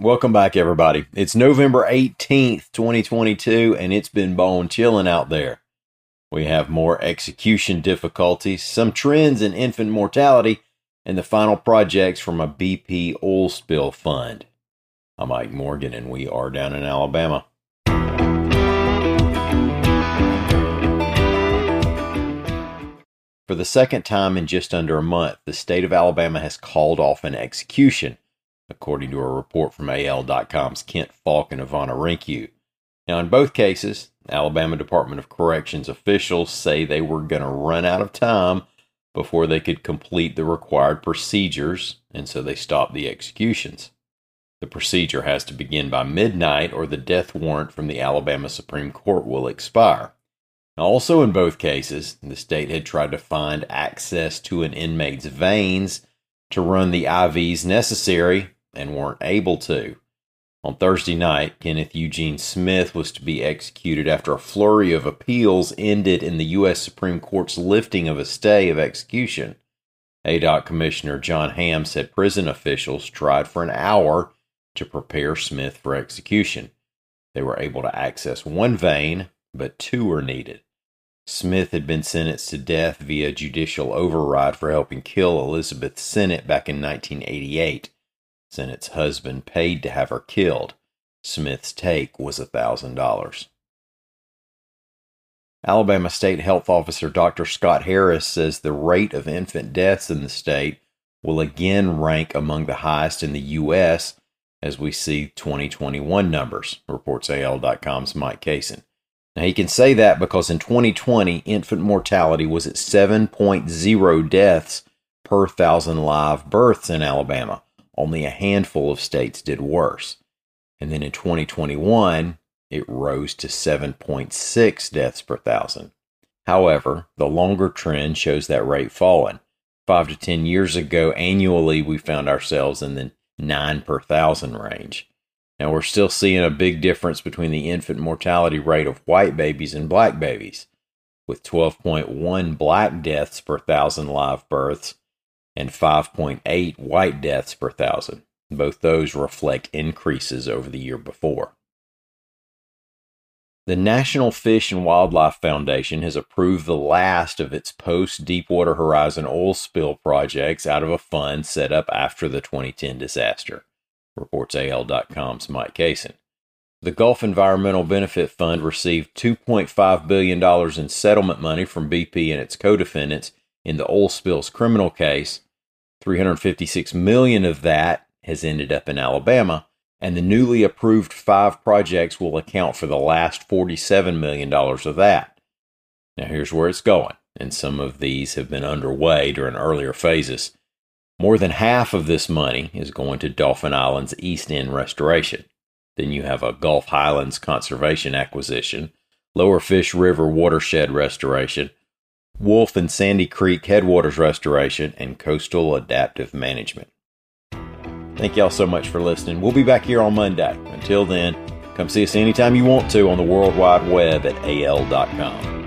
Welcome back, everybody. It's November 18th, 2022, and it's been bone chilling out there. We have more execution difficulties, some trends in infant mortality, and the final projects from a BP oil spill fund. I'm Mike Morgan, and we are down in Alabama. For the second time in just under a month, the state of Alabama has called off an execution according to a report from AL.com's Kent Faulk and Ivana Hrynkiw. Now, in both cases, Alabama Department of Corrections officials say they were going to run out of time before they could complete the required procedures, and so they stopped the executions. The procedure has to begin by midnight, or the death warrant from the Alabama Supreme Court will expire. Also, in both cases, the state had tried to find access to an inmate's veins to run the IVs necessary and weren't able to. On Thursday night, Kenneth Eugene Smith was to be executed after a flurry of appeals ended in the U.S. Supreme Court's lifting of a stay of execution. ADOC Commissioner John Hamm said prison officials tried for an hour to prepare Smith for execution. They were able to access one vein, but two were needed. Smith had been sentenced to death via judicial override for helping kill Elizabeth Sennett back in 1988. Sennett's husband paid to have her killed. Smith's take was a $1,000. Alabama State Health Officer Dr. Scott Harris says the rate of infant deaths in the state will again rank among the highest in the U.S. as we see 2021 numbers, reports AL.com's Mike Cason. Now, he can say that because in 2020, infant mortality was at 7.0 deaths per thousand live births in Alabama. Only a handful of states did worse. And then in 2021, it rose to 7.6 deaths per thousand. However, the longer trend shows that rate falling. Five to 10 years ago, annually, we found ourselves in the 9 per thousand range. Now, we're still seeing a big difference between the infant mortality rate of white babies and black babies, with 12.1 black deaths per thousand live births and 5.8 white deaths per thousand. Both those reflect increases over the year before. The National Fish and Wildlife Foundation has approved the last of its post Deepwater Horizon oil spill projects out of a fund set up after the 2010 disaster, reports AL.com's Mike Cason. The Gulf Environmental Benefit Fund received $2.5 billion in settlement money from BP and its co defendants in the oil spills criminal case 356 million of that has ended up in Alabama, and the newly approved five projects will account for the last $47 million of that. Now, here's where it's going, and some of these have been underway during earlier phases. More than half of this money is going to Dauphin Island's East End restoration. Then you have a Gulf Highlands conservation acquisition, Lower Fish River watershed restoration, Wolf and Sandy Creek headwaters restoration, and coastal adaptive management. Thank y'all so much for listening. We'll be back here on Monday. Until then, come see us anytime you want to on the World Wide Web at al.com.